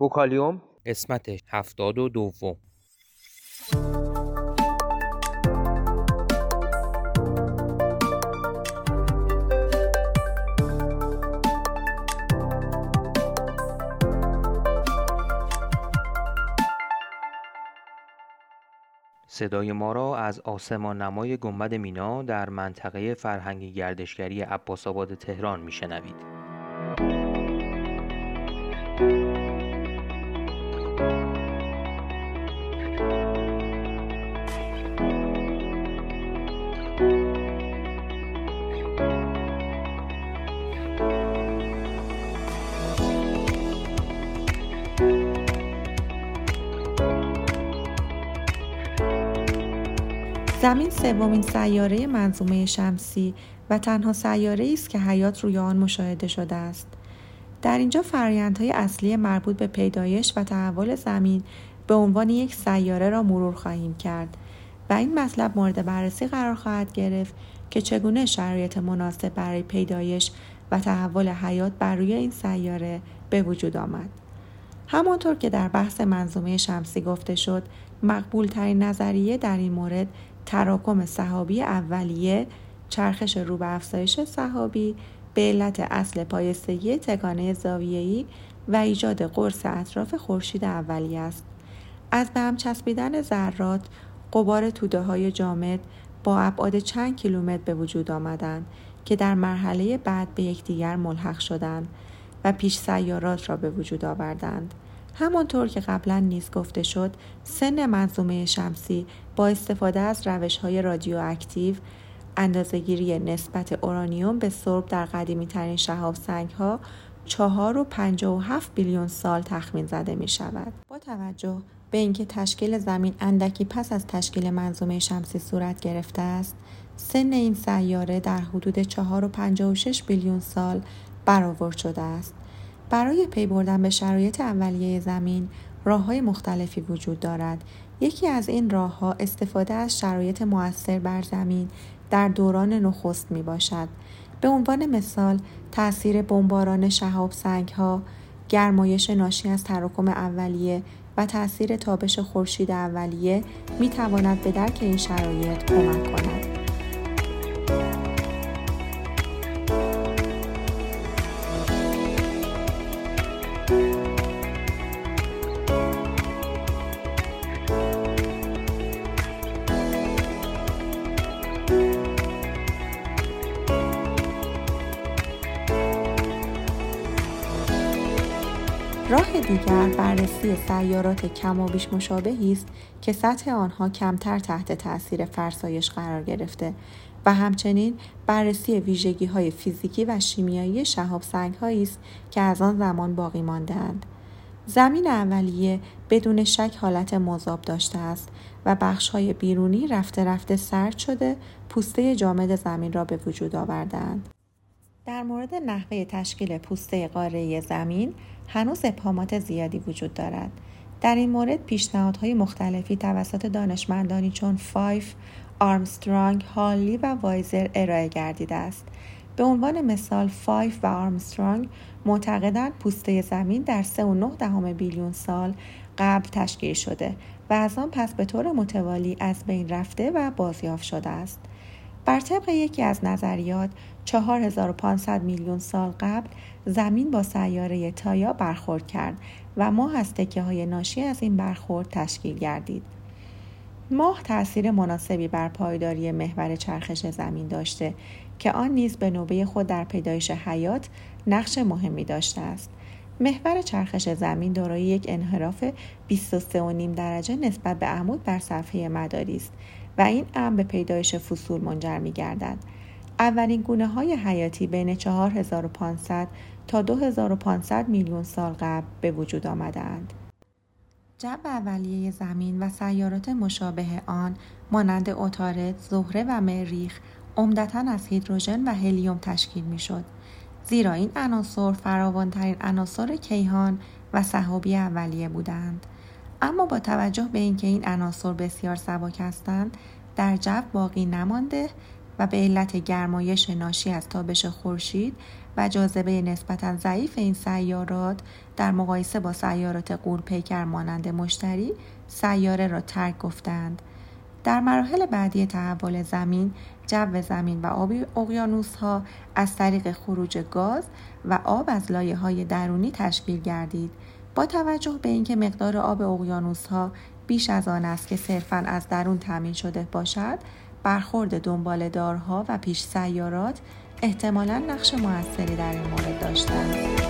بوکالیوم قسمت هفتاد و دوم صدای ما را از آسمان نمای گنبد مینا در منطقه فرهنگی گردشگری عباسآباد تهران میشنوید. زمین سومین سیاره منظومه شمسی و تنها سیاره است که حیات روی آن مشاهده شده است. در اینجا فرایندهای اصلی مربوط به پیدایش و تحول زمین به عنوان یک سیاره را مرور خواهیم کرد و این مطلب مورد بررسی قرار خواهد گرفت که چگونه شرایط مناسب برای پیدایش و تحول حیات بر روی این سیاره به وجود آمد. همانطور که در بحث منظومه شمسی گفته شد، مقبول ترین نظریه در این مورد تراکم صحابی اولیه چرخش رو به افزایش صحابی به علت اصل پایستگی تکانه زاویه‌ای و ایجاد قرص اطراف خورشید اولیه است. از به هم چسبیدن ذرات قبار توده های جامد با ابعاد چند کیلومتر به وجود آمدند که در مرحله بعد به یکدیگر ملحق شدند. و پیش سیارات را به وجود آوردند همانطور که قبلا نیز گفته شد سن منظومه شمسی با استفاده از روش های رادیواکتیو اندازهگیری نسبت اورانیوم به سرب در قدیمی ترین شهاب سنگ ها چهار و و هفت بیلیون سال تخمین زده می شود. با توجه به اینکه تشکیل زمین اندکی پس از تشکیل منظومه شمسی صورت گرفته است، سن این سیاره در حدود چهار و شش بیلیون سال برآورد شده است. برای پی بردن به شرایط اولیه زمین راه های مختلفی وجود دارد. یکی از این راه ها استفاده از شرایط موثر بر زمین در دوران نخست می باشد. به عنوان مثال تاثیر بمباران شهاب سنگ ها، گرمایش ناشی از تراکم اولیه و تاثیر تابش خورشید اولیه می تواند به درک این شرایط کمک کند. راه دیگر بررسی سیارات کم و بیش مشابهی است که سطح آنها کمتر تحت تاثیر فرسایش قرار گرفته و همچنین بررسی ویژگی های فیزیکی و شیمیایی شهاب سنگ است که از آن زمان باقی ماندهاند. زمین اولیه بدون شک حالت مذاب داشته است و بخش های بیرونی رفته رفته سرد شده پوسته جامد زمین را به وجود آوردند. در مورد نحوه تشکیل پوسته قاره زمین هنوز ابهامات زیادی وجود دارد. در این مورد پیشنهادهای مختلفی توسط دانشمندانی چون فایف، آرمسترانگ، هالی و وایزر ارائه گردیده است. به عنوان مثال فایف و آرمسترانگ معتقدند پوسته زمین در 3.9 دهم بیلیون سال قبل تشکیل شده و از آن پس به طور متوالی از بین رفته و بازیافت شده است. بر طبق یکی از نظریات 4500 میلیون سال قبل زمین با سیاره تایا برخورد کرد و ماه از تکه های ناشی از این برخورد تشکیل گردید. ماه تاثیر مناسبی بر پایداری محور چرخش زمین داشته که آن نیز به نوبه خود در پیدایش حیات نقش مهمی داشته است. محور چرخش زمین دارای یک انحراف 23.5 درجه نسبت به عمود بر صفحه مداری است و این امر به پیدایش فصول منجر می گردد. اولین گونه های حیاتی بین 4500 تا 2500 میلیون سال قبل به وجود آمدند. جو اولیه زمین و سیارات مشابه آن مانند اتارد، زهره و مریخ عمدتا از هیدروژن و هلیوم تشکیل می شد. زیرا این عناصر فراوانترین عناصر کیهان و صحابی اولیه بودند. اما با توجه به اینکه این عناصر بسیار سبک هستند در جو باقی نمانده و به علت گرمایش ناشی از تابش خورشید و جاذبه نسبتا ضعیف این سیارات در مقایسه با سیارات قورپیکر مانند مشتری سیاره را ترک گفتند. در مراحل بعدی تحول زمین جو زمین و آب اقیانوس ها از طریق خروج گاز و آب از لایه های درونی تشکیل گردید. با توجه به اینکه مقدار آب اقیانوس ها بیش از آن است که صرفا از درون تامین شده باشد برخورد دنبال دارها و پیش سیارات احتمالا نقش موثری در این مورد داشتند.